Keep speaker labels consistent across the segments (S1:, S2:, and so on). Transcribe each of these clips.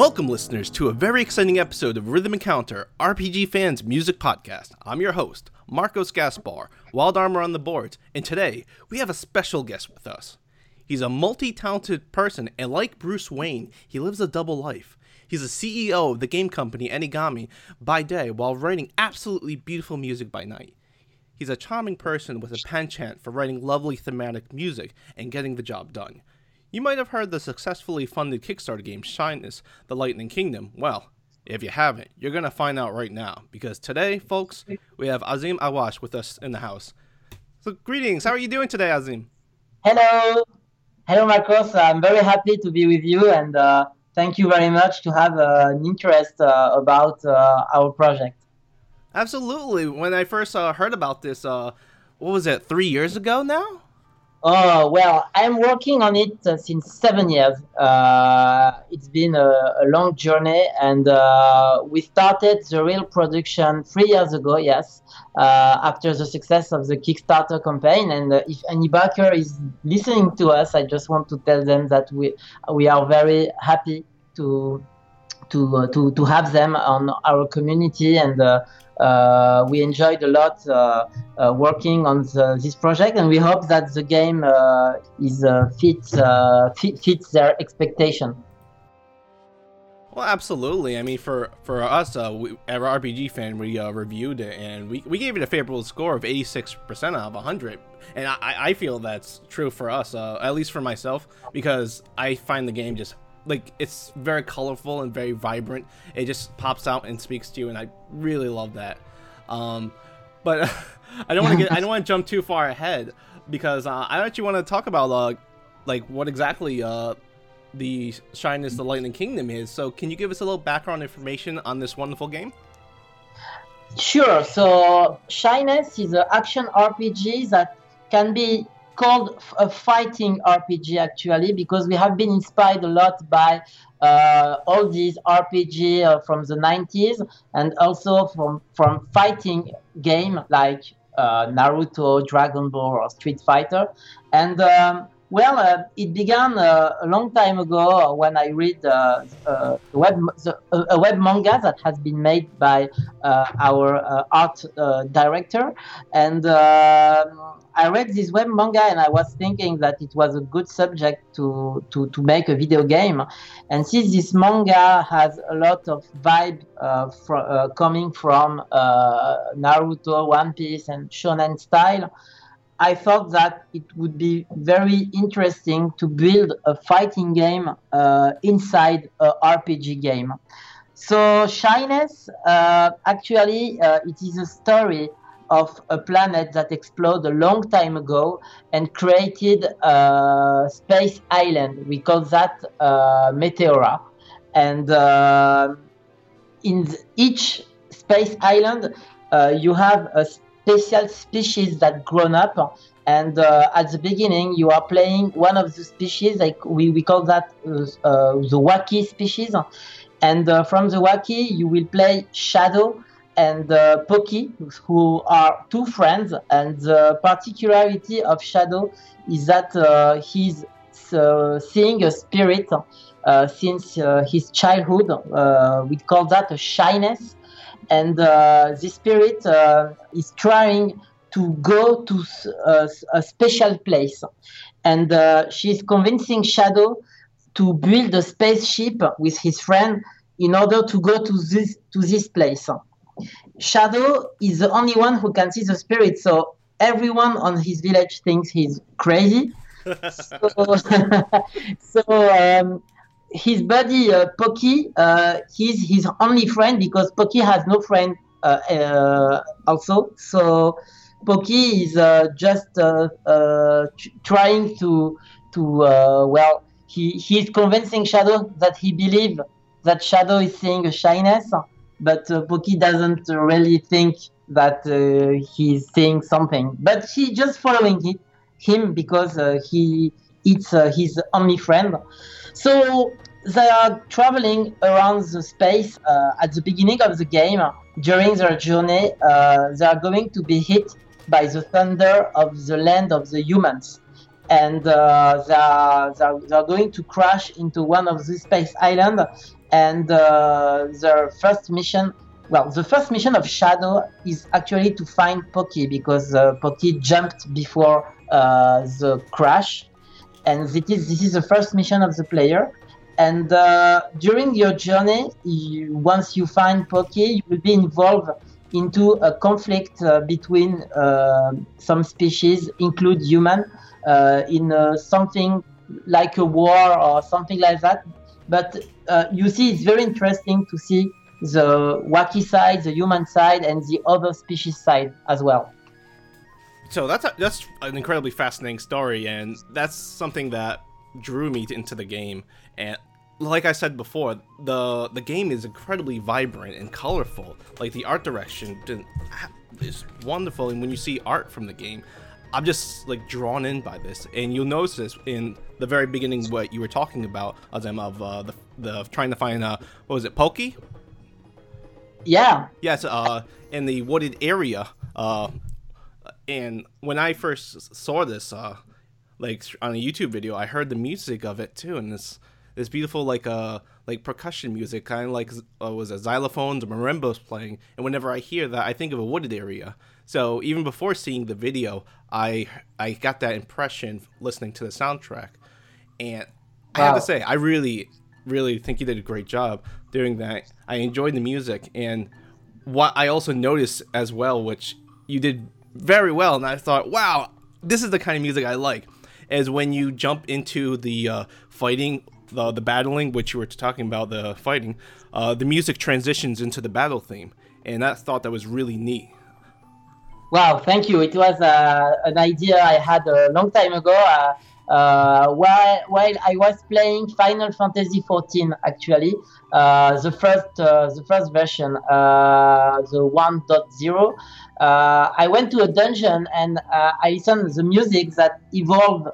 S1: Welcome, listeners, to a very exciting episode of Rhythm Encounter, RPG Fans Music Podcast. I'm your host, Marcos Gaspar, Wild Armor on the boards, and today we have a special guest with us. He's a multi talented person, and like Bruce Wayne, he lives a double life. He's a CEO of the game company Enigami by day while writing absolutely beautiful music by night. He's a charming person with a penchant for writing lovely thematic music and getting the job done. You might have heard the successfully funded Kickstarter game Shiness, The Lightning Kingdom. Well, if you haven't, you're going to find out right now because today, folks, we have Azim Awash with us in the house. So, greetings. How are you doing today, Azim?
S2: Hello. Hello, Marcos. I'm very happy to be with you and uh, thank you very much to have uh, an interest uh, about uh, our project.
S1: Absolutely. When I first uh, heard about this, uh, what was it, three years ago now?
S2: Oh, well, I'm working on it uh, since seven years. Uh, it's been a, a, long journey, and uh, we started the real production three years ago, yes, uh, after the success of the Kickstarter campaign. And uh, if any backer is listening to us, I just want to tell them that we, we are very happy to to uh, to to have them on our community and we enjoyed a lot uh, uh, working on the, this project, and we hope that the game is fits fit, fits their expectation.
S1: Well, absolutely. I mean, for for us, uh, we, RPG fan, we uh, reviewed it and we, we gave it a favorable score of 86% out of 100. And I, I feel that's true for us, uh, at least for myself, because I find the game just like it's very colorful and very vibrant. It just pops out and speaks to you, and I really love that. Um, but I don't want to get I don't want to jump too far ahead because uh, I actually want to talk about uh, like what exactly uh, the Shiness the Lightning Kingdom is. So can you give us a little background information on this wonderful game?
S2: Sure. So Shiness is an action RPG that can be called a fighting RPG actually because we have been inspired a lot by uh, all these RPG uh, from the 90s and also from from fighting game like uh, Naruto, Dragon Ball, or Street Fighter, and um, well, uh, it began uh, a long time ago when I read uh, uh web, the, a web manga that has been made by uh, our uh, art director. And um, I read this web manga and I was thinking that it was a good subject to, to, to make a video game. And since this manga has a lot of vibe fr- coming from Naruto, One Piece, and Shonen style, I thought that it would be very interesting to build a fighting game uh, inside a RPG game. So Shiness, uh, actually, uh, it is a story of a planet that exploded a long time ago and created a space island. We call that uh, Meteora. And uh, in each space island, uh, you have a special species that grown up and uh, at the beginning you are playing one of the species like we, we call that uh, the wacky species and from the wacky you will play shadow and uh, who are two friends and the particularity of shadow is that uh, he's seeing a spirit since his childhood we call that a Shiness and uh, the spirit uh, is trying to go to a, a special place, and uh, she's convincing Shadow to build a spaceship with his friend in order to go to this to this place. Shadow is the only one who can see the spirit, so everyone on his village thinks he's crazy. so, so um, his buddy uh, Poky, uh, he's his only friend because Poky has no friend uh, uh also. So Poky is uh, just uh, trying to to well, he he's convincing Shadow that he believes that Shadow is seeing a Shiness, but Poky doesn't really think that he's seeing something. But he just following it, him because he it's his only friend. So they are traveling around the space uh, at the beginning of the game. During their journey, uh, they are going to be hit by the thunder of the land of the humans. And uh, they, are, they, are, they, are, going to crash into one of the space islands. And uh, the first mission well, the first mission of Shadow is actually to find Poky because uh, Poky jumped before uh, the crash, and this is this is the first mission of the player. And uh, during your journey, you, once you find Poky, you will be involved into a conflict uh, between uh, some species, include human, uh, in something like a war or something like that. But uh, you see, it's very interesting to see the wacky side, the human side, and the other species side as well.
S1: So that's a, that's an incredibly fascinating story, and that's something that drew me into the game. And like I said before, the the game is incredibly vibrant and colorful. Like the art direction is wonderful, and when you see art from the game, I'm just like drawn in by this. And you'll notice this in the very beginning, what you were talking about, Azem, of uh, the the trying to find uh, what was it, Poky?
S2: Yeah.
S1: Yes, uh, in the wooded area. Uh, and when I first saw this, uh, like on a YouTube video, I heard the music of it too, and this this beautiful like uh like percussion music, kind of like uh, was a xylophones or marimbas playing. And whenever I hear that, I think of a wooded area. So even before seeing the video, I I got that impression listening to the soundtrack, and wow. I have to say, I really really think you did a great job doing that. I enjoyed the music, and what I also noticed as well, which you did very well, and I thought, wow, this is the kind of music I like, is when you jump into the uh, fighting, the the battling, which you were talking about, the fighting, uh, the music transitions into the battle theme, and I thought that was really neat.
S2: Wow, thank you. It was uh, an idea I had a long time ago. Uh, uh, while, while I was playing Final Fantasy XIV, actually, uh, the first uh, the first version, uh, the 1.0, uh, I went to a dungeon and I listened the music that evolved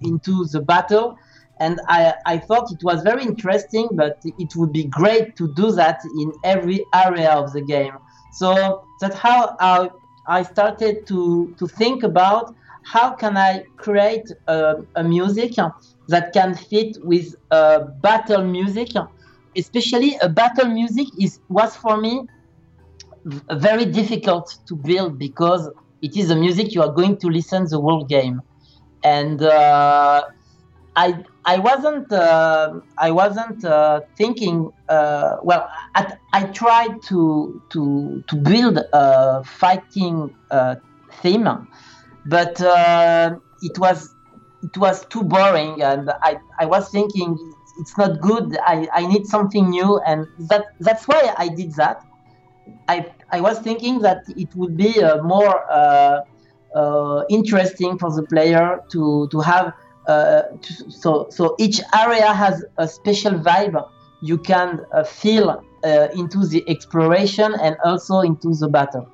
S2: into the battle. And I, I thought it was very interesting, but it would be great to do that in every area of the game. So that's how I, I started to, to think about how can I create a, a music that can fit with a battle music? Especially a battle music is was for me very difficult to build because it is a music you are going to listen the whole game, and uh, I I wasn't uh, I wasn't uh, thinking uh, well. At, I tried to to to build a fighting uh, theme but uh, it was it was too boring, and I I was thinking it's not good. I, I need something new, and that that's why I did that. I I was thinking that it would be uh, more interesting for the player to to have. Uh, so so each area has a special vibe you can uh, feel uh, into the exploration and also into the battle.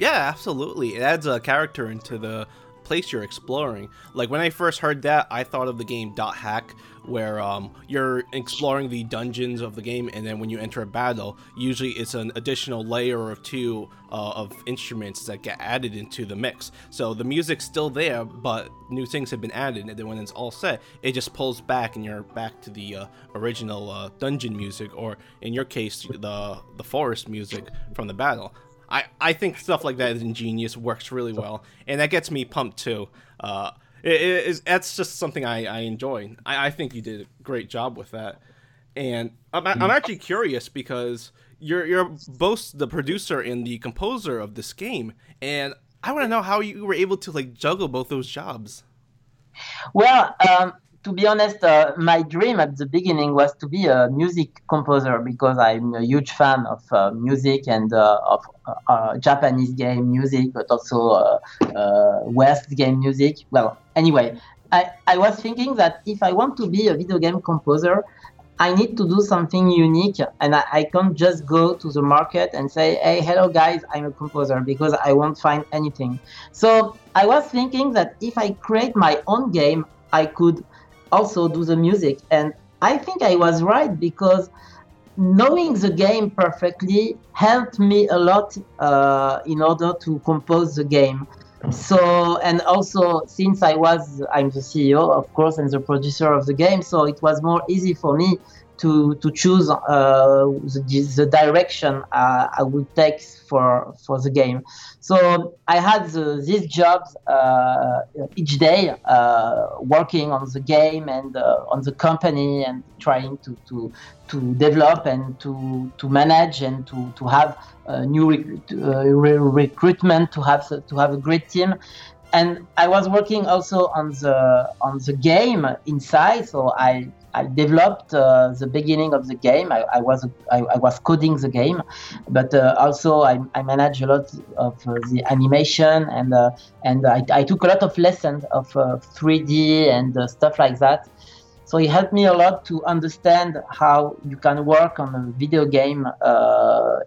S1: Yeah, absolutely. It adds a character into the place you're exploring. Like when I first heard that, I thought of the game Dot Hack, where um, you're exploring the dungeons of the game, and then when you enter a battle, usually it's an additional layer or two uh, of instruments that get added into the mix. So the music's still there, but new things have been added, and then when it's all set, it just pulls back, and you're back to the uh, original uh, dungeon music, or in your case, the the forest music from the battle. I, I think stuff like that is ingenious, works really well, and that gets me pumped too. Uh, it, it is, that's just something I, I enjoy. I, I think you did a great job with that, and I'm, I'm mm. actually curious because you're you're both the producer and the composer of this game, and I want to know how you were able to like juggle both those jobs.
S2: Well, um, to be honest, uh, my dream at the beginning was to be a music composer because I'm a huge fan of uh, music and uh, of uh, uh, Japanese game music, but also uh, West game music. Well, anyway, I, I was thinking that if I want to be a video game composer, I need to do something unique and I, I can't just go to the market and say, hey, hello guys, I'm a composer because I won't find anything. So I was thinking that if I create my own game, I could also do the music. And I think I was right because knowing the game perfectly helped me a lot uh, in order to compose the game. So, and also since I was, I'm the CEO, of course, and the producer of the game, so it was more easy for me to to choose uh, the, the direction uh, I would take for for the game. So I had the, these jobs uh, each day, uh, working on the game and uh, on the company and trying to, to to develop and to to manage and to to have new rec- re- recruitment, to have to have a great team and I was working also on the on the game inside. So I I developed uh, the beginning of the game. I, I was I, I, was coding the game, but uh, also I, I managed a lot of uh, the animation and uh, and I, I took a lot of lessons of 3D uh, and uh, stuff like that. So it helped me a lot to understand how you can work on a video game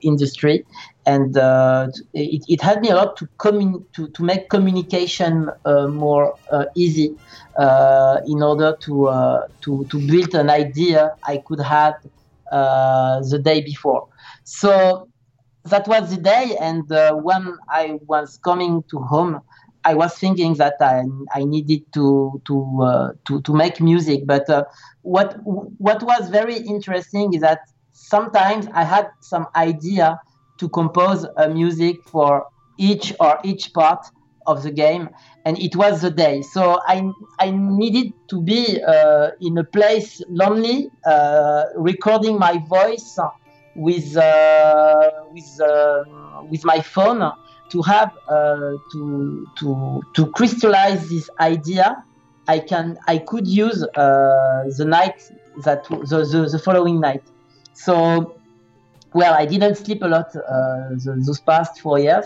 S2: industry, and it, it, helped me a lot to commun- to, to make communication more easy uh, in order to, uh, to to build an idea I could have the day before. So that was the day, and when I was coming to home. I was thinking that I, I needed to to uh, to to make music, but uh, what what was very interesting is that sometimes I had some idea to compose a music for each or each part of the game, and it was the day. So I I needed to be uh, in a place lonely, uh, recording my voice with uh, with uh, with my phone to have uh, to to to crystallize this idea i can i could use uh, the night that the, the, the, following night so well i didn't sleep a lot the, those past four years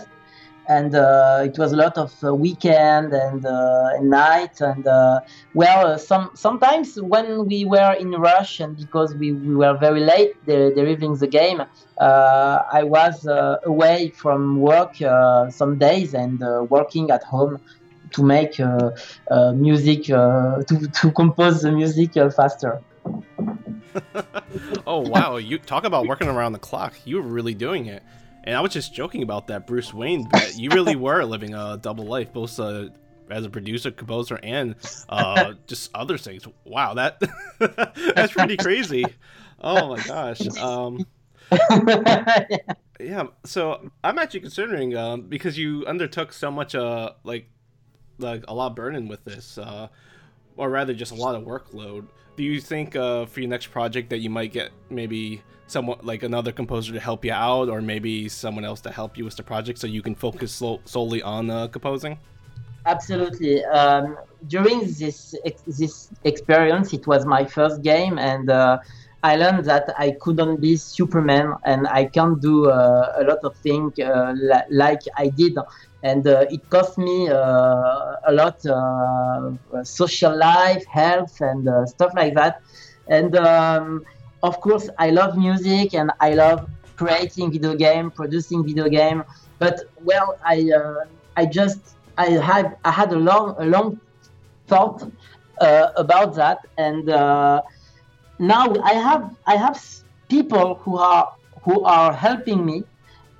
S2: and uh, it was a lot of uh, weekend and, uh, night and uh, well uh, some sometimes when we were in rush and because we, we were very late delivering the game uh, I was away from work some days and working at home to make music to, to compose the music faster.
S1: Oh wow. You talk about working around the clock. You were really doing it and I was just joking about that Bruce Wayne but You really were living a double life, both uh, as a producer, composer, and uh, just other things. Wow, that that's pretty crazy. Oh my gosh. Um, yeah. So I'm actually considering um, because you undertook so much, uh, like, like a lot of burden with this, uh, or rather, just a lot of workload. Do you think uh, for your next project that you might get maybe someone like another composer to help you out, or maybe someone else to help you with the project, so you can focus so- solely on uh, composing?
S2: Absolutely. Um, during this ex- this experience, it was my first game, and uh, I learned that I couldn't be Superman, and I can't do uh, a lot of things uh, la- like I did, and uh, it cost me uh, a lot social life, health, and stuff like that, and. Um, of course, I love music and I love creating video game, producing video game. But well, I uh, I just I had I had a long a long thought uh, about that, and uh, now I have I have people who are who are helping me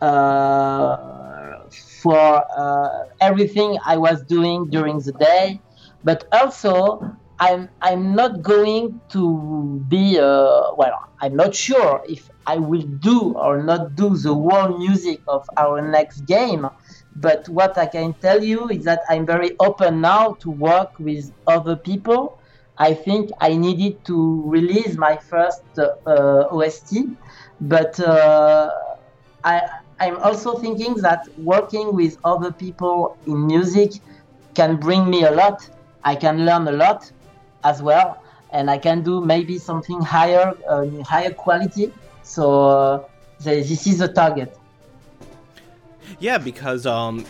S2: uh, for uh, everything I was doing during the day, but also I'm I'm not going to be uh, well. I'm not sure if I will do or not do the world music of our next game. But what I can tell you is that I'm very open now to work with other people. I think I needed to release my first uh, OST, but uh, I, I'm also thinking that working with other people in music can bring me a lot. I can learn a lot as well, and I can do maybe something higher, uh, higher quality. So uh, this is the target.
S1: Yeah, because um,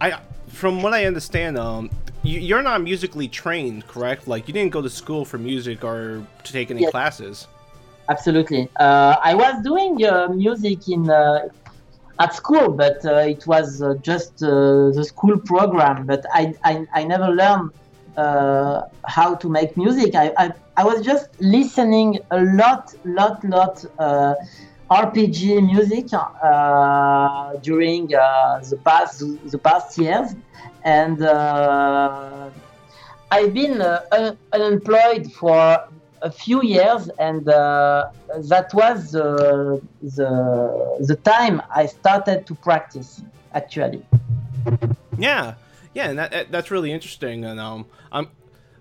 S1: I from what I understand, um, you, are not musically trained, correct? Like you didn't go to school for music or to take any yes. classes.
S2: Absolutely. Uh, I was doing uh, music in uh, at school, but uh, it was uh, just uh, the school program. But I, I, I never learned uh, how to make music. I, I, I, was just listening a lot, lot, lot uh, RPG music uh, during uh, the past the past years, and uh, I've been uh, un- unemployed for a few years, and that was the the time I started to practice. Actually.
S1: Yeah, yeah, and that, that's really interesting. And um, I'm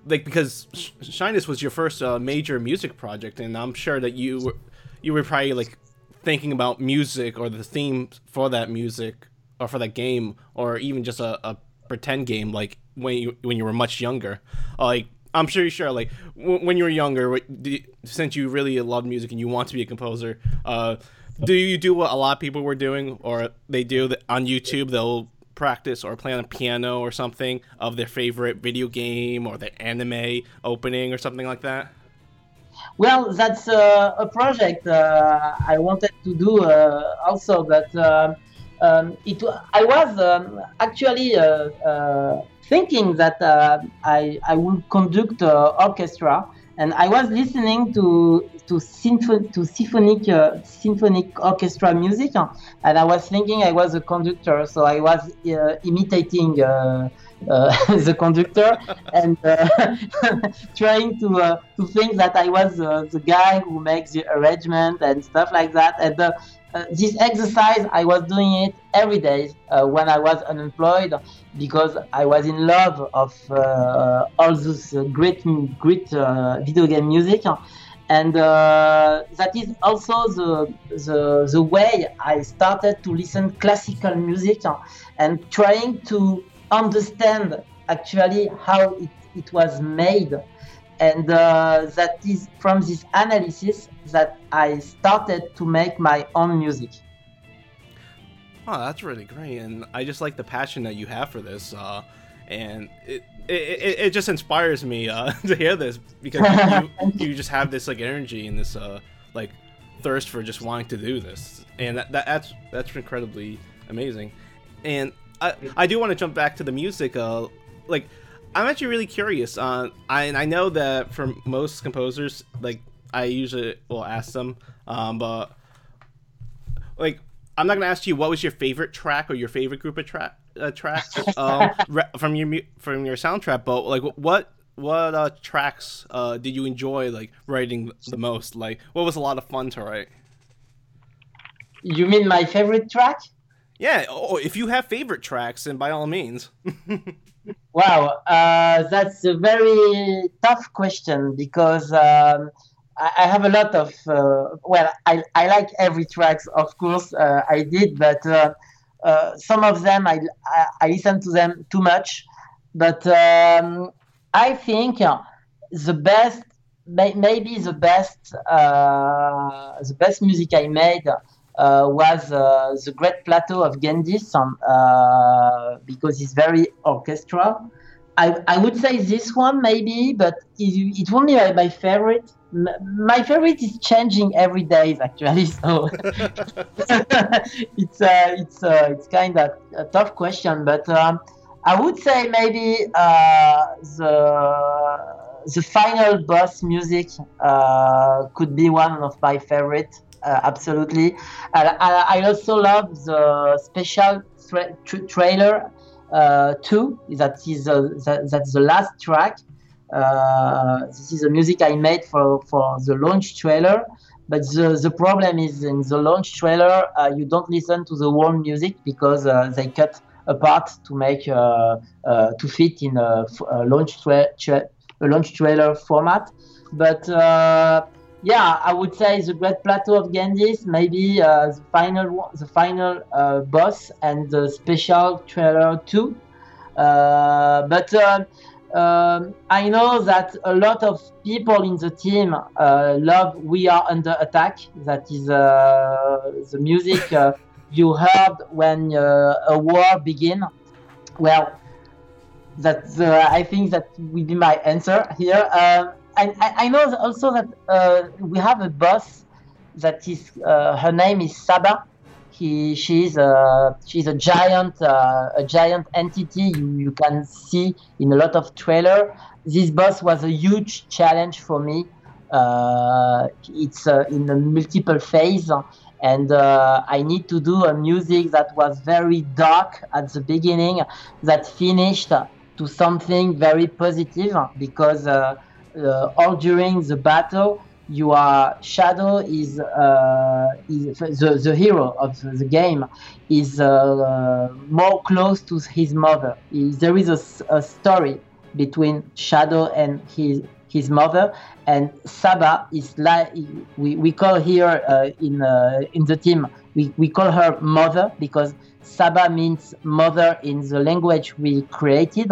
S1: like because Shiness was your first uh, major music project, and I'm sure that you were, you were probably like thinking about music or the theme for that music or for that game or even just a, a pretend game like when you when you were much younger. Like I'm sure you sure like w- when you were younger, since you really loved music and you want to be a composer, uh, do you do what a lot of people were doing or they do on YouTube? They'll practice or play on a piano or something of their favorite video game or the anime opening or something like that.
S2: Well, that's uh, a project uh, I wanted to do uh, also, but uh, um, it I was um, actually uh, uh, thinking that I I would conduct orchestra, and I was listening to to, symph- to symphonic uh, symphonic orchestra music, uh, and I was thinking I was a conductor, so I was uh, imitating. Uh, the conductor and uh, trying to uh, to think that I was the guy who makes the arrangement and stuff like that. And this exercise, I was doing it every day when I was unemployed because I was in love of all this great great video game music and uh, that is also the, the, the way I started to listen classical music and trying to understand actually how it, it was made. And uh, that is from this analysis that I started to make my own music.
S1: Oh, that's really great, and I just like the passion that you have for this, uh, and it, it it just inspires me uh, to hear this because you, you just have this like energy and this uh, like thirst for just wanting to do this, and that, that that's that's incredibly amazing. And I, I do want to jump back to the music. Uh, like, I'm actually really curious. Uh, I, and I know that for most composers, like, I usually will ask them, um, but like, I'm not gonna ask you what was your favorite track or your favorite group of track uh, tracks um, re- from your from your soundtrack, but like, what what uh, tracks uh, did you enjoy like writing the most? Like, what was a lot of fun to write?
S2: You mean my favorite track?
S1: Yeah, oh, if you have favorite tracks, then by all means.
S2: wow, uh, that's a very tough question because um, I, I, have a lot of. Uh, well, I, I like every tracks, of course, uh, I did, but uh, uh, some of them I, I, I, listen to them too much. But um, I think the best, maybe the best, uh, the best music I made uh, was uh, the Great Plateau of Gendis um, uh, because it's very orchestral. I, I would say this one maybe, but it, it won't be my, my favorite. my favorite is changing every day actually, so it's uh, it's uh, it's kind of a tough question. But um, I would say maybe uh, the the final boss music could be one of my favorite. Uh, absolutely. I, I, also love the special tra- tra- trailer uh, too. That is uh, that, that's the last track. Uh, this is the music I made for, for the launch trailer. But the, the problem is in the launch trailer, you don't listen to the whole music because they cut a part to make to fit in a, a launch tra- tra- a launch trailer format. But yeah, I would say the Great Plateau of Gendis, maybe uh, the final the final uh, boss and the special trailer too. Uh, but uh, um, I know that a lot of people in the team uh, love "We Are Under Attack." That is uh, the music you heard when a war begin. Well, that I think that will be my answer here. I, I know also that uh, we have a boss that is uh, her name is Saba. He she's a she's a giant uh, a giant entity you, you can see in a lot of trailer. This boss was a huge challenge for me. Uh, it's uh, in a multiple phase and uh, I need to do a music that was very dark at the beginning, that finished to something very positive because uh, uh, all during the battle, you are Shadow is, uh, is the, the hero of the game is uh, more close to his mother. There is a, a story between Shadow and his his mother and Saba is like we, we call here uh, in uh, in the team we, we call her mother because Saba means mother in the language we created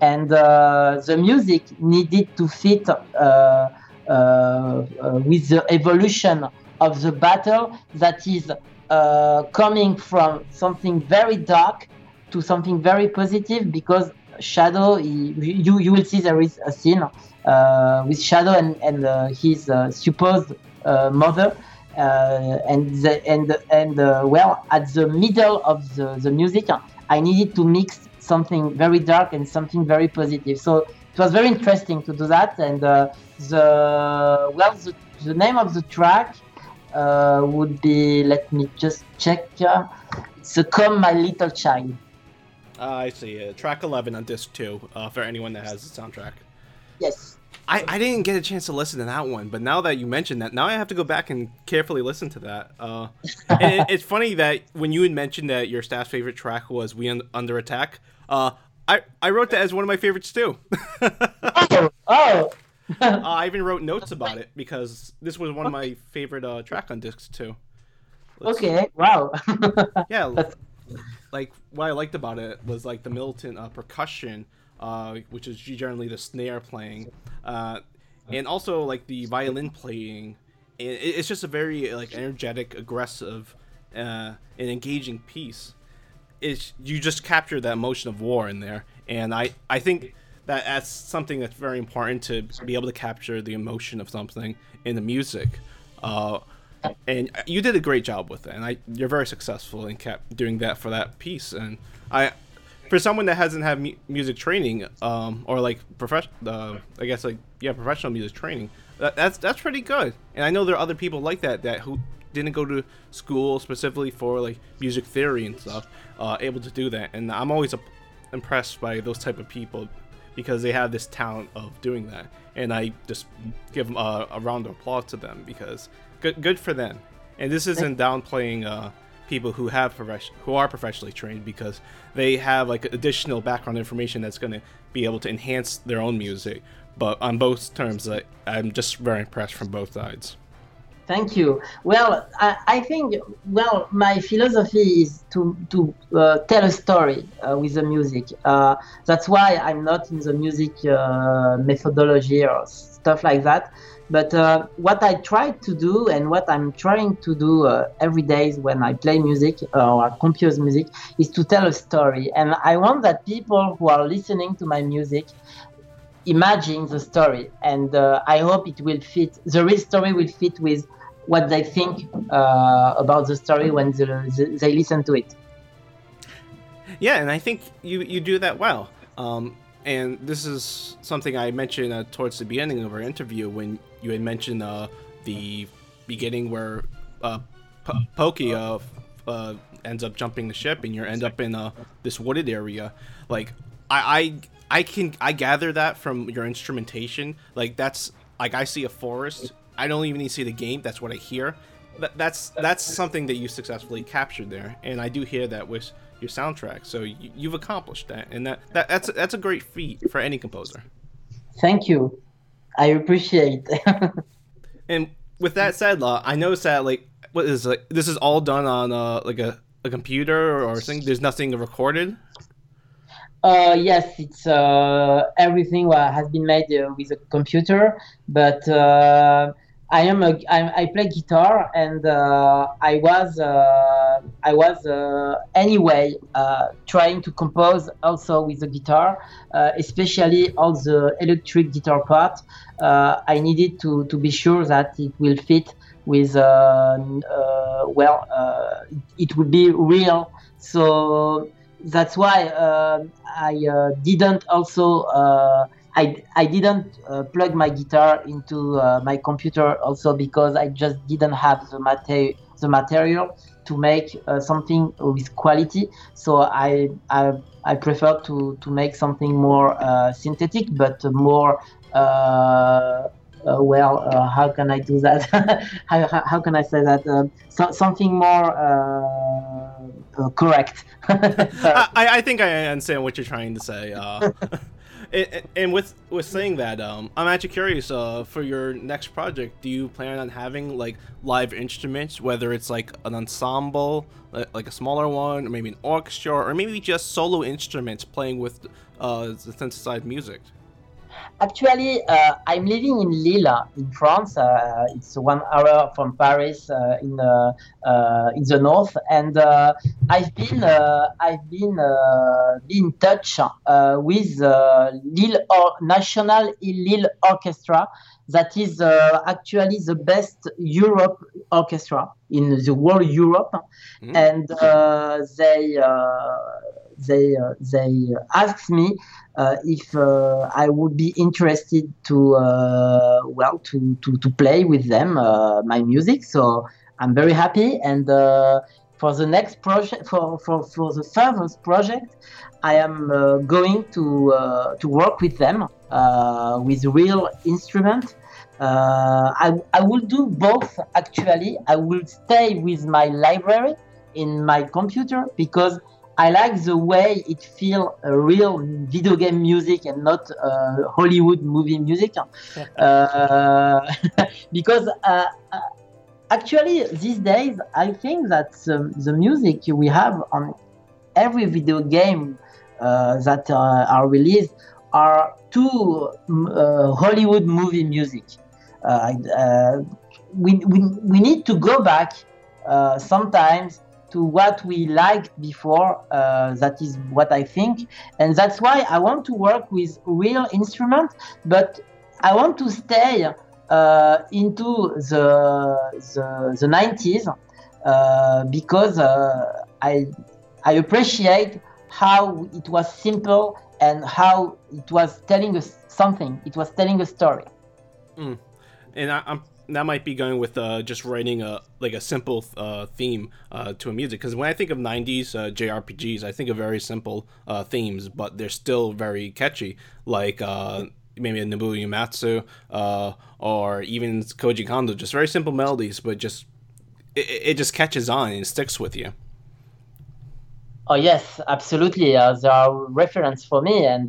S2: and uh, the music needed to fit uh, uh, uh, with the evolution of the battle that is uh, coming from something very dark to something very positive because Shadow, you you will see there is a scene uh, with Shadow and and his supposed mother, and the, and and well at the middle of the, the music, I needed to mix something very dark and something very positive. So it was very interesting to do that. And uh, the well, the, the, name of the track uh, would be. Let me just check. Uh, it's "Come, My Little Child."
S1: Uh, I see. Uh, track 11 on disc 2 uh, for anyone that has the soundtrack. I, I didn't get a chance to listen to that one, but now that you mentioned that, now I have to go back and carefully listen to that. Uh, it, it's funny that when you had mentioned that your staff's favorite track was "We Under Attack," uh, I I wrote that as one of my favorites too.
S2: oh, oh.
S1: uh, I even wrote notes about it because this was one of my favorite uh, track on discs too.
S2: Let's okay, see. wow.
S1: yeah, like what I liked about it was like the militant uh, percussion, uh, which is generally the snare playing, uh, and also like the violin playing. It's just a very like energetic, aggressive, uh, and engaging piece. It's you just capture that emotion of war in there, and I I think that that's something that's very important to be able to capture the emotion of something in the music. Uh, and you did a great job with it, and I you're very successful in kept doing that for that piece. And I, for someone that hasn't had mu- music training, um, or like professional, uh, I guess like yeah, professional music training, that, that's that's pretty good. And I know there are other people like that that who didn't go to school specifically for like music theory and stuff, uh, able to do that. And I'm always a, impressed by those type of people because they have this talent of doing that. And I just give them a, a round of applause to them because good good for them. And this isn't downplaying uh, people who have profession who are professionally trained because they have like additional background information that's going to be able to enhance their own music. But on both terms, I, I'm just very impressed from both sides.
S2: Thank you. Well, I, I think well, my philosophy is to to uh, tell a story uh, with the music. Uh, that's why I'm not in the music uh, methodology or stuff like that. But uh, what I try to do and what I'm trying to do uh, every day when I play music or compose music is to tell a story. And I want that people who are listening to my music imagine the story. And uh, I hope it will fit, the real story will fit with what they think uh, about the story when the, they listen to it.
S1: Yeah, and I think you, you do that well. Um, and this is something I mentioned uh, towards the beginning of our interview when you had mentioned uh, the beginning where uh, P- Poky uh, uh, ends up jumping the ship and you end up in uh, this wooded area. Like I, I I can I gather that from your instrumentation. Like that's like I see a forest. I don't even need to see the game. That's what I hear. That, that's that's something that you successfully captured there, and I do hear that with your soundtrack. So you, have accomplished that, and that, that that's that's a great feat for any composer.
S2: Thank you, I appreciate.
S1: and with that said, law, I noticed that like what is like this is all done on uh, like a, a computer or something. There's nothing recorded.
S2: Uh, yes, it's uh, everything has been made uh, with a computer, but uh, I am a, I, I play guitar and uh, I was uh, I was uh, anyway uh, trying to compose also with the guitar, uh, especially all the electric guitar part. Uh, I needed to, to be sure that it will fit with well it would be real. So that's why I didn't also I, I didn't uh, plug my guitar into uh, my computer also because I just didn't have the, mater- the material to make uh, something with quality. So I, I I prefer to, to make something more uh, synthetic, but more uh, uh, well, uh, how can I do that? how, how, how, can I say that? Um, so, something more uh, uh correct.
S1: I, I, think I understand what you're trying to say. Uh, and, and, with with saying that, um, I'm actually curious. Uh, for your next project, do you plan on having like live instruments, whether it's like an ensemble, like a smaller one, or maybe an orchestra, or maybe just solo instruments playing with the synthesized music?
S2: Actually, uh, I'm living in Lille, in France. Uh, it's one hour from Paris, uh, in uh, uh, in the north, and uh, I've been I've been in touch with Lille or National Lille Orchestra. That is actually the best Europe orchestra in the world Europe, mm. and they they they asked me uh, if uh, I would be interested to uh, well to, to, to play with them my music. So I'm very happy. And for the next project for, for, for the first project i am uh, going to uh, to work with them uh, with real instrument. I, I will do both actually. I will stay with my library in my computer because I like the way it feels real video game music and not uh, Hollywood movie music. uh, because uh, uh, actually, these days, I think that um, the music we have on every video game uh, that uh, are released are too Hollywood movie music. we, we, we need to go back sometimes to what we liked before. Uh, that is what I think, and that's why I want to work with real instruments, but I want to stay uh, into the the, the 90s uh, because uh, I I appreciate how it was simple and how it was telling us something. It was telling a story.
S1: Mm. And I, am that might be going with uh, just writing a like a simple uh, theme uh, to a music because when I think of '90s uh, JRPGs, I think of very simple uh, themes, but they're still very catchy, like uh, maybe a Nobuo Uematsu or even Koji Kondo, just very simple melodies, but just it, it just catches on and sticks with you.
S2: Oh yes, absolutely. there are reference for me, and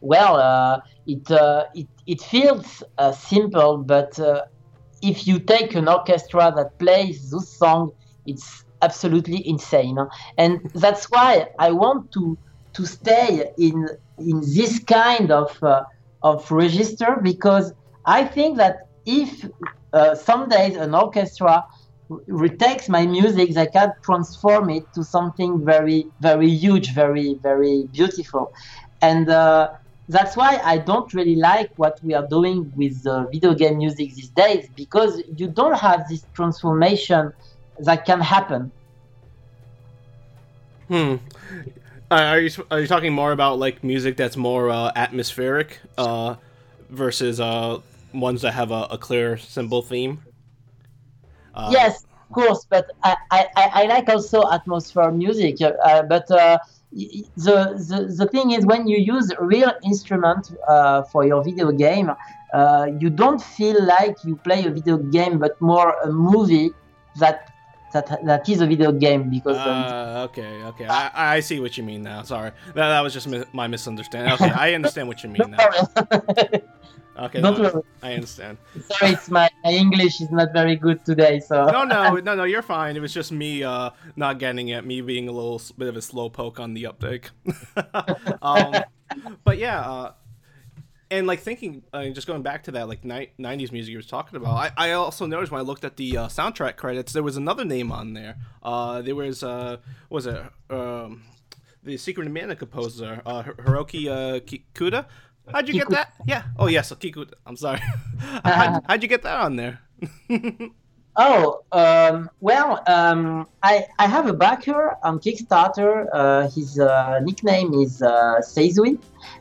S2: well, it it it feels simple, but if you take an orchestra that plays this song, it's absolutely insane. And that's why I want to to stay in in this kind of uh, of register because I think that if uh, some days an orchestra retakes my music, they can transform it to something very very huge, very very beautiful. And uh, that's why I don't really like what we are doing with uh, video game music these days because you don't have this transformation that can happen.
S1: Hmm. Uh, are you are you talking more about like music that's more uh, atmospheric uh, versus uh, ones that have a, a clear, simple theme?
S2: Uh, yes, of course, but I, I, I like also atmosphere music, uh, but the, the, the thing is when you use real instrument uh, for your video game uh, you don't feel like you play a video game but more a movie that that that is a video game because
S1: uh, okay okay I, I see what you mean now sorry that, that was just mi- my misunderstanding okay i understand what you mean now Okay, Don't no, worry. I understand.
S2: Sorry, it's my, my English is not very good today, so.
S1: no, no, no, no, you're fine. It was just me uh, not getting it, me being a little bit of a slow poke on the uptake. um, but yeah, uh, and like thinking, uh, just going back to that like ni- '90s music you was talking about, I, I also noticed when I looked at the uh, soundtrack credits, there was another name on there. Uh, there was uh, was it um, the Secret of Mana composer, uh, Hiroki uh, Kikuta. How'd you get that? Yeah. Oh yes, Kiku. I'm sorry. how'd, how'd, you get that on there?
S2: oh um, well, um, I I have a backer on Kickstarter. Uh, his uh, nickname is uh, Seizui,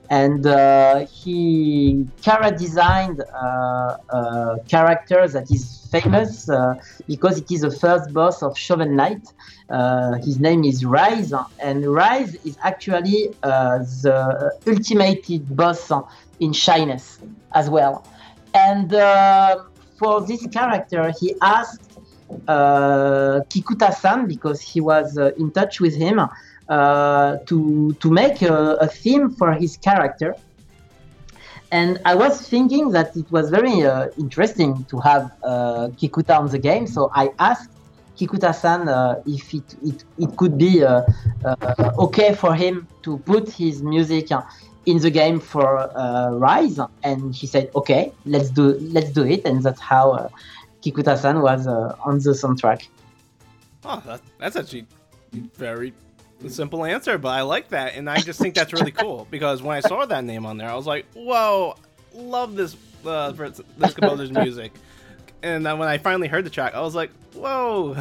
S2: and uh, he character designed uh, a character that is famous uh, because it is the first boss of Shovel Knight. Uh, his name is Rise, and Rise is actually the ultimate boss in Shiness as well. And for this character, he asked Kikuta-san because he was uh, in touch with him to to make a, a theme for his character. And I was thinking that it was very uh, interesting to have uh, Kikuta on the game, so I asked Kikuta-san uh, if it, it, it could be uh, uh, okay for him to put his music in the game for uh, Rise, and he said, "Okay, let's do let's do it," and that's how Kikuta-san was on the soundtrack.
S1: Oh, that, that's actually very simple answer, but I like that, and I just think that's really cool because when I saw that name on there, I was like, "Whoa, love this uh, this composer's music." And then when I finally heard the track, I was like, "Whoa!"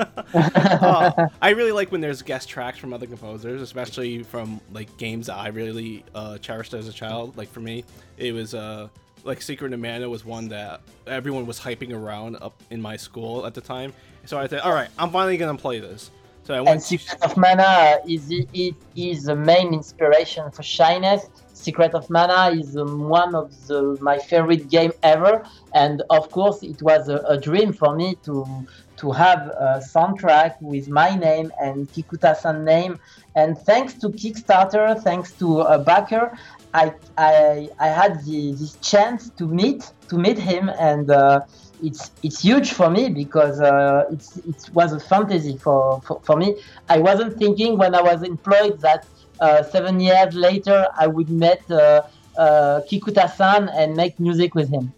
S1: uh, I really like when there's guest tracks from other composers, especially from like games that I really uh, cherished as a child. Like for me, it was uh, like Secret of Mana was one that everyone was hyping around up in my school at the time. So I said, "All right, I'm finally gonna play this." So I
S2: went and Secret of Mana is it is the main inspiration for Shiness. Secret of Mana is um, one of the, my favorite game ever, and of course it was a, a, dream for me to to have a soundtrack with my name and Kikuta-san name. And thanks to Kickstarter, thanks to a backer, I I, I had the, this chance to meet to meet him and. Uh, it's it's huge for me because uh, it's it was a fantasy for, for, for me. I wasn't thinking when I was employed that uh, seven years later I would meet uh, uh Kikuta-san and make music with him.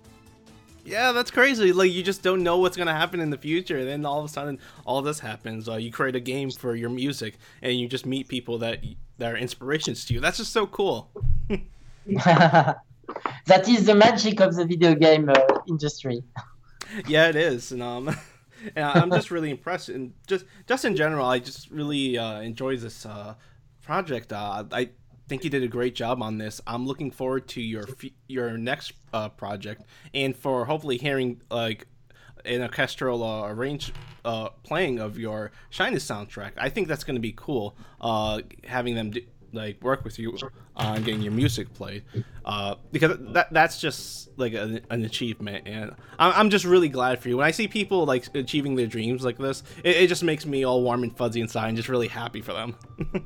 S1: Yeah, that's crazy. Like you just don't know what's gonna happen in the future. Then all of a sudden, all this happens. Uh, you create a game for your music, and you just meet people that that are inspirations to you. That's just so cool.
S2: that is the magic of the video game uh, industry.
S1: yeah, it is, and um, and I'm just really impressed, and just just in general, I just really uh, enjoy this uh, project. Uh, I think you did a great job on this. I'm looking forward to your your next uh, project, and for hopefully hearing like an orchestral uh, arrange uh, playing of your Shiness soundtrack. I think that's going to be cool. Uh, having them do, like work with you on getting your music played uh, because that that's just like a, an achievement and I'm, I'm just really glad for you when i see people like achieving their dreams like this it, it just makes me all warm and fuzzy inside and just really happy for them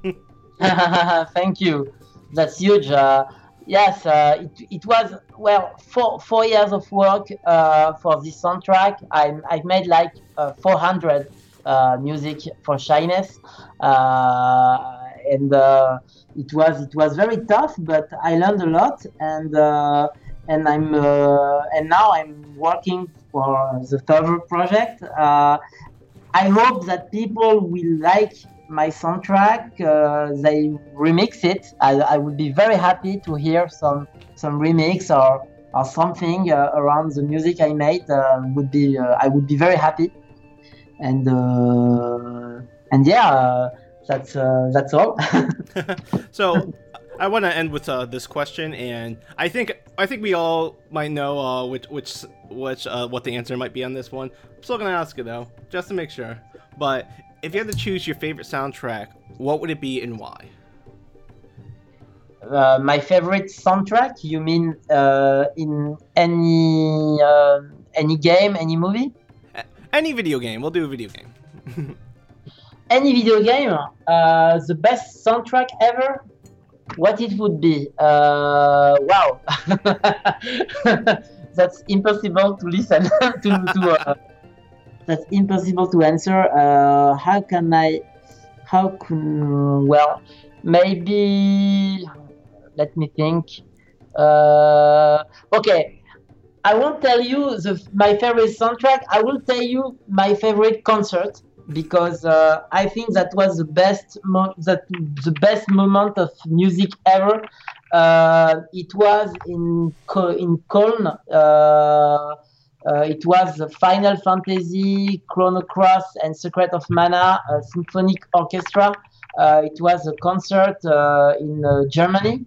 S2: thank you that's huge uh, yes uh, it, it was well four, four years of work uh, for this soundtrack I, i've made like uh, 400 uh, music for Shiness and uh, it was it was very tough, but I learned a lot, and uh, and I'm uh, and now I'm working for the third project. I hope that people will like my soundtrack. Uh, they remix it. I, I, would be very happy to hear some some remix or or something uh, around the music I made. Uh, would be I would be very happy. And and yeah, that's uh, that's all.
S1: so I want to end with uh, this question, and I think I think we all might know uh, which which which uh, what the answer might be on this one. I'm still gonna ask it though, just to make sure. But if you had to choose your favorite soundtrack, what would it be and why?
S2: Uh, my favorite soundtrack? You mean uh, in any uh, any game, any movie?
S1: Any video game. We'll do a video game.
S2: any video game, uh, the best soundtrack ever, what it would be? Uh, wow, that's impossible to listen to. to uh, that's impossible to answer. Uh, how can I? How can well? Maybe let me think. Uh, okay, I won't tell you the, my favorite soundtrack. I will tell you my favorite concert because uh, I think that was the best mo- that the best moment of music ever. Uh, it was in Co- in Cologne. Uh, uh it was Final Fantasy, Chrono Cross, and Secret of Mana Symphonic Orchestra. Uh, it was a concert uh, in Germany.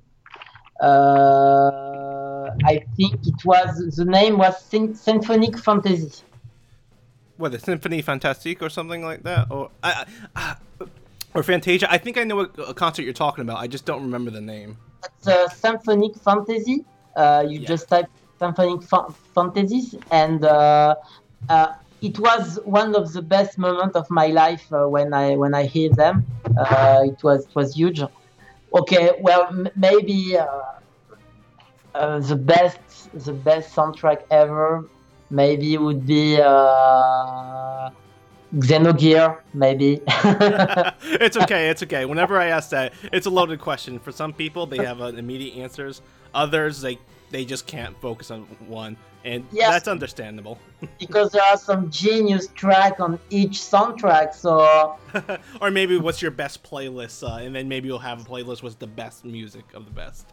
S2: I think it was the name was Symphonic Fantasy
S1: what the Symphony Fantastique or something like that, or I, I, or Fantasia. I think I know what a concert you're talking about. I just don't remember the name.
S2: It's a symphonic fantasy. Uh, you
S1: Yeah.
S2: just type symphonic fa- fantasies, and uh, uh, it was one of the best moments of my life uh, when I when I hear them. It was it was huge. Okay, well m- maybe uh, the best the best soundtrack ever maybe would be uh, Xenogear maybe.
S1: it's okay. It's okay. Whenever I ask that, it's a loaded question. For some people, they have uh, immediate answers. Others, they they just can't focus on one, and
S2: Yes.
S1: that's understandable.
S2: because there are some genius track on each soundtrack so
S1: or maybe what's your best playlist, uh, and then maybe you'll have a playlist with the best music of the best.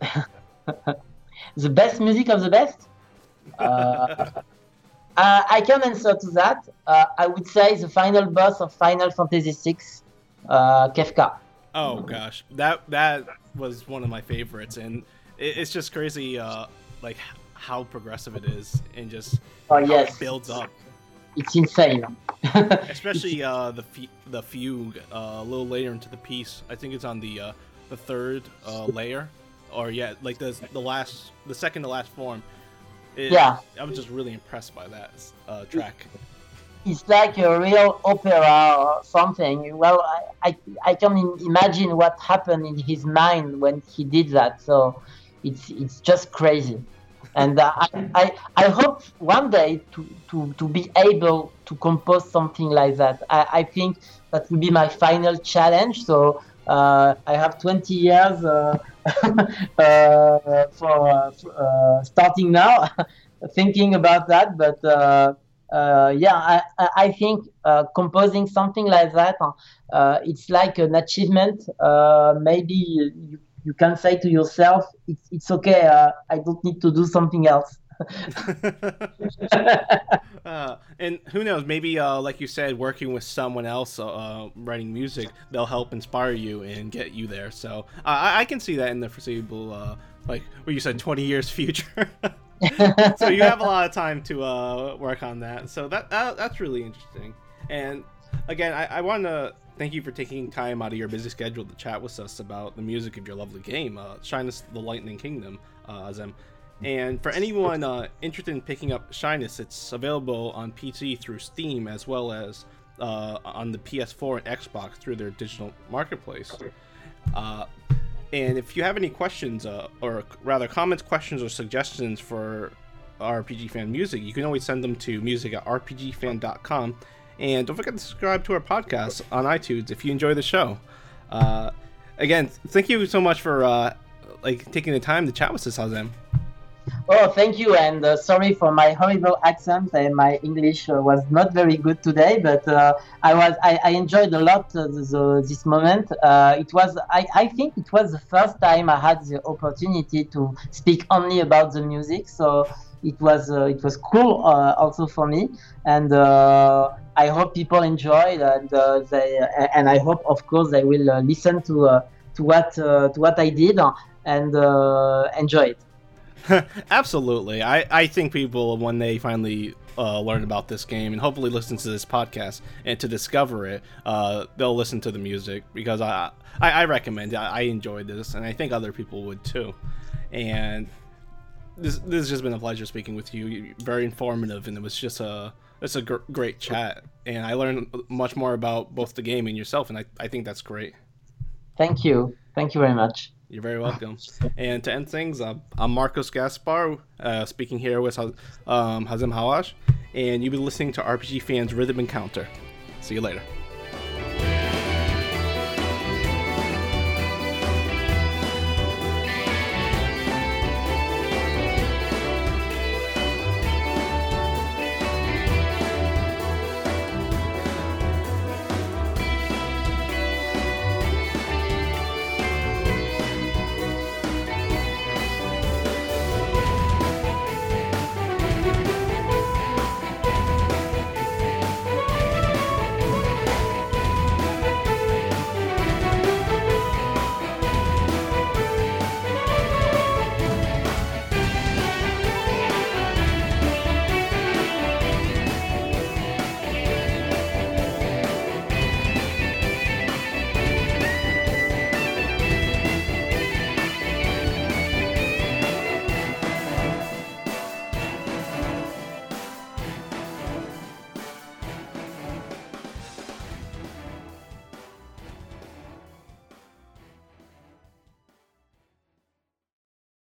S2: the best music of the best uh, uh, i can answer to that uh, i would say the final boss of final fantasy VI, uh, kefka
S1: Oh gosh, that that was one of my favorites, and it, it's just crazy, uh, like how progressive it is, and just
S2: oh
S1: how it
S2: yes
S1: builds up.
S2: it's insane
S1: Especially uh, the fu- the fugue uh, a little later into the piece. I think it's on the uh, the third uh, layer, or yeah, like the the last, the second to last form. It-
S2: Yeah.
S1: I was just really impressed by that uh, track.
S2: it's like a real opera or something. Well, I, I, I can imagine what happened in his mind when he did that. So it's it's just crazy. And uh, I, I, I hope one day to, to, to be able to compose something like that. I, I think that will be my final challenge. So uh, I have 20 years uh, uh, for uh, uh, starting now, thinking about that. But yeah, I, I- think composing something like that, it's like an achievement. Maybe you, you can say to yourself, it's, it's okay, uh, I don't need to do something else.
S1: uh, and who knows? Maybe, uh, like you said, working with someone else uh, writing music, they'll help inspire you and get you there. So uh, I, I can see that in the foreseeable, uh, like what you said, twenty years future. so you have a lot of time to uh, work on that. So that, that that's really interesting. And again, I, I want to thank you for taking time out of your busy schedule to chat with us about the music of your lovely game, uh, Shiness the Lightning Kingdom, uh. And for anyone uh, interested in picking up Shiness, it's available on PC through Steam as well as uh, on the PS4 and Xbox through their digital marketplace. Uh, and if you have any questions, uh, or rather comments, questions, or suggestions for RPG fan music, you can always send them to music at rpgfan.com. And don't forget to subscribe to our podcast on iTunes if you enjoy the show. Uh, again, thank you so much for uh, like taking the time to chat with us, Hazem.
S2: Oh, thank you, and uh, sorry for my horrible accent. And my English uh, was not very good today, but uh, I was I, I enjoyed a lot uh, the, this moment. Uh, it was I, I think it was the first time I had the opportunity to speak only about the music, so it was uh, it was cool uh, also for me, and uh, I hope people enjoyed, and they and I hope of course they will listen to to what to what I did and enjoy it.
S1: Absolutely. I, I think people, when they finally uh, learn about this game and hopefully listen to this podcast and to discover it, uh, they'll listen to the music because I, I, I recommend it. I enjoyed this and I think other people would too. And this, this has just been a pleasure speaking with you. You're very informative and it was just a, it's a gr- great chat. And I learned much more about both the game and yourself. And I, I think that's great.
S2: Thank you. Thank you very much.
S1: You're very welcome. and to end things, uh, I'm Marcos Gaspar, uh, speaking here with um, Hazem Hawash, and you've been listening to RPG Fans Rhythm Encounter. See you later.